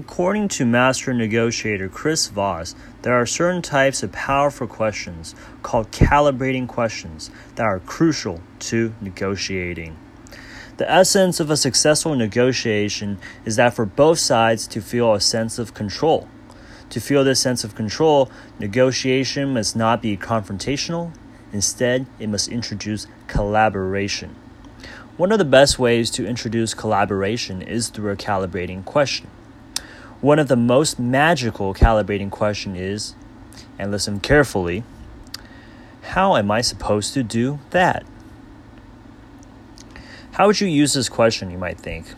According to master negotiator Chris Voss, there are certain types of powerful questions called calibrating questions that are crucial to negotiating. The essence of a successful negotiation is that for both sides to feel a sense of control. To feel this sense of control, negotiation must not be confrontational, instead, it must introduce collaboration. One of the best ways to introduce collaboration is through a calibrating question. One of the most magical calibrating question is, and listen carefully, how am I supposed to do that? How would you use this question, you might think?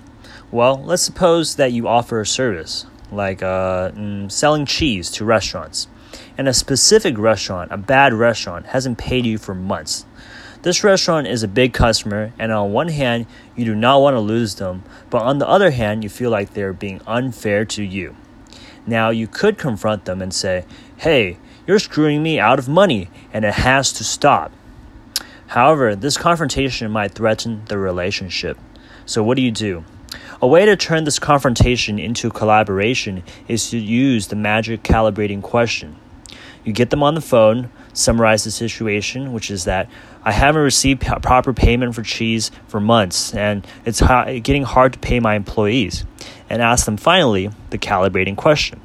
Well, let's suppose that you offer a service, like uh, mm, selling cheese to restaurants, and a specific restaurant, a bad restaurant, hasn't paid you for months. This restaurant is a big customer, and on one hand, you do not want to lose them, but on the other hand, you feel like they're being unfair to you. Now, you could confront them and say, Hey, you're screwing me out of money, and it has to stop. However, this confrontation might threaten the relationship. So, what do you do? A way to turn this confrontation into collaboration is to use the magic calibrating question. You get them on the phone, summarize the situation, which is that I haven't received proper payment for cheese for months, and it's getting hard to pay my employees. And ask them finally the calibrating question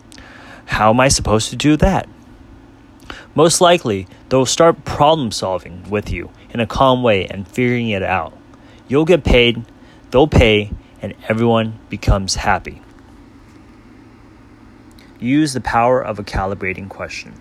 How am I supposed to do that? Most likely, they'll start problem solving with you in a calm way and figuring it out. You'll get paid, they'll pay, and everyone becomes happy. Use the power of a calibrating question.